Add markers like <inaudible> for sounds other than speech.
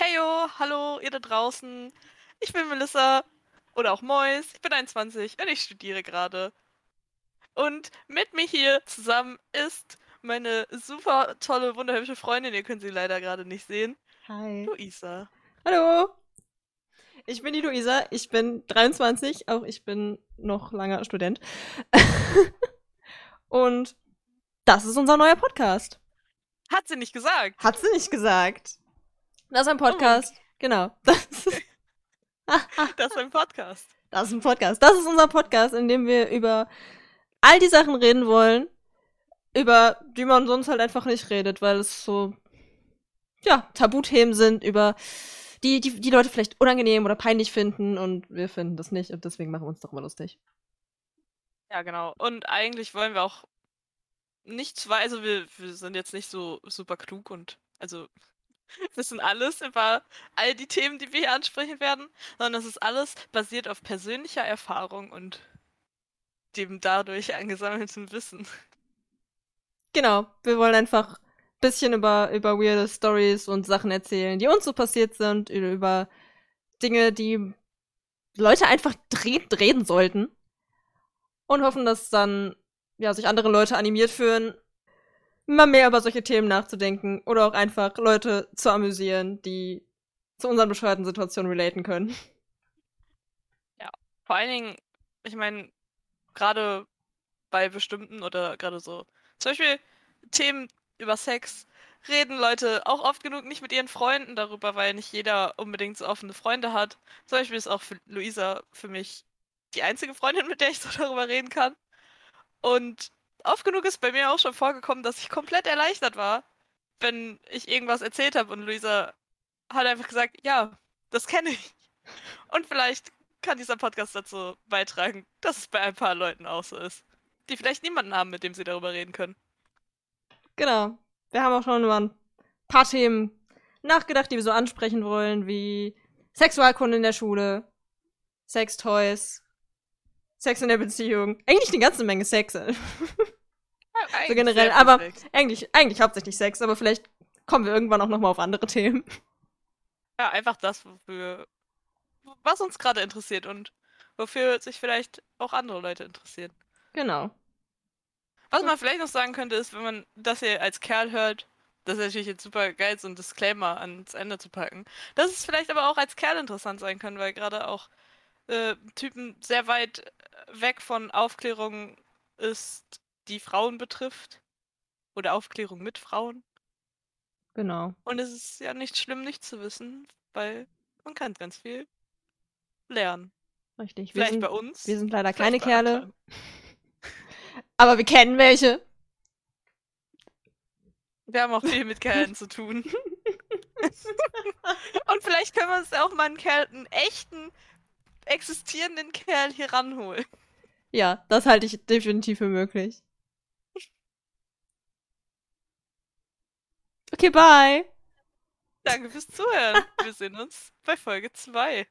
Heyo, hallo, ihr da draußen. Ich bin Melissa oder auch Mois. Ich bin 21 und ich studiere gerade. Und mit mir hier zusammen ist meine super tolle, wunderhübsche Freundin. Ihr könnt sie leider gerade nicht sehen. Hi. Luisa. Hallo. Ich bin die Luisa. Ich bin 23. Auch ich bin noch langer Student. <laughs> Und das ist unser neuer Podcast. Hat sie nicht gesagt. Hat sie nicht gesagt. Das ist ein Podcast. Oh. Genau. <laughs> Das ist, <laughs> das ist ein Podcast. Das ist ein Podcast. Das ist unser Podcast, in dem wir über all die Sachen reden wollen, über die man sonst halt einfach nicht redet, weil es so, ja, Tabuthemen sind, über die, die die Leute vielleicht unangenehm oder peinlich finden und wir finden das nicht und deswegen machen wir uns darüber lustig. Ja, genau. Und eigentlich wollen wir auch nichts, weil also wir, wir sind jetzt nicht so super klug und also <laughs> wissen alles über all die Themen, die wir hier ansprechen werden, sondern das ist alles basiert auf persönlicher Erfahrung und dem dadurch <laughs> angesammelten Wissen. Genau, wir wollen einfach ein bisschen über, über weirde Stories und Sachen erzählen, die uns so passiert sind, über Dinge, die Leute einfach reden sollten. Und hoffen, dass dann ja, sich andere Leute animiert fühlen, mal mehr über solche Themen nachzudenken oder auch einfach Leute zu amüsieren, die zu unseren bescheuerten Situationen relaten können. Ja, vor allen Dingen, ich meine, gerade bei bestimmten oder gerade so, zum Beispiel Themen über Sex, reden Leute auch oft genug nicht mit ihren Freunden darüber, weil nicht jeder unbedingt so offene Freunde hat. Zum Beispiel ist auch für Luisa für mich die einzige Freundin, mit der ich so <laughs> darüber reden kann. Und oft genug ist bei mir auch schon vorgekommen, dass ich komplett erleichtert war, wenn ich irgendwas erzählt habe und Luisa hat einfach gesagt, ja, das kenne ich. Und vielleicht kann dieser Podcast dazu beitragen, dass es bei ein paar Leuten auch so ist, die vielleicht niemanden haben, mit dem sie darüber reden können. Genau. Wir haben auch schon über ein paar Themen nachgedacht, die wir so ansprechen wollen, wie Sexualkunde in der Schule, Sextoys, Sex in der Beziehung. Eigentlich eine ganze Menge Sex. <laughs> So generell, aber Sex. eigentlich, eigentlich hauptsächlich Sex, aber vielleicht kommen wir irgendwann auch nochmal auf andere Themen. Ja, einfach das, wofür, was uns gerade interessiert und wofür sich vielleicht auch andere Leute interessieren. Genau. Was man vielleicht noch sagen könnte, ist, wenn man das hier als Kerl hört, das ist natürlich jetzt super geil, so ein Disclaimer ans Ende zu packen, dass es vielleicht aber auch als Kerl interessant sein kann, weil gerade auch äh, Typen sehr weit weg von Aufklärung ist, die Frauen betrifft. Oder Aufklärung mit Frauen. Genau. Und es ist ja nicht schlimm, nicht zu wissen, weil man kann ganz viel lernen. Richtig. Vielleicht sind, bei uns. Wir sind leider keine Kerle. <laughs> Aber wir kennen welche. Wir haben auch viel mit Kerlen zu tun. <laughs> <laughs> Und vielleicht können wir uns auch mal einen Kerl, einen echten, existierenden Kerl hier ranholen. Ja, das halte ich definitiv für möglich. Okay, bye. Danke fürs Zuhören. Wir sehen uns bei Folge 2.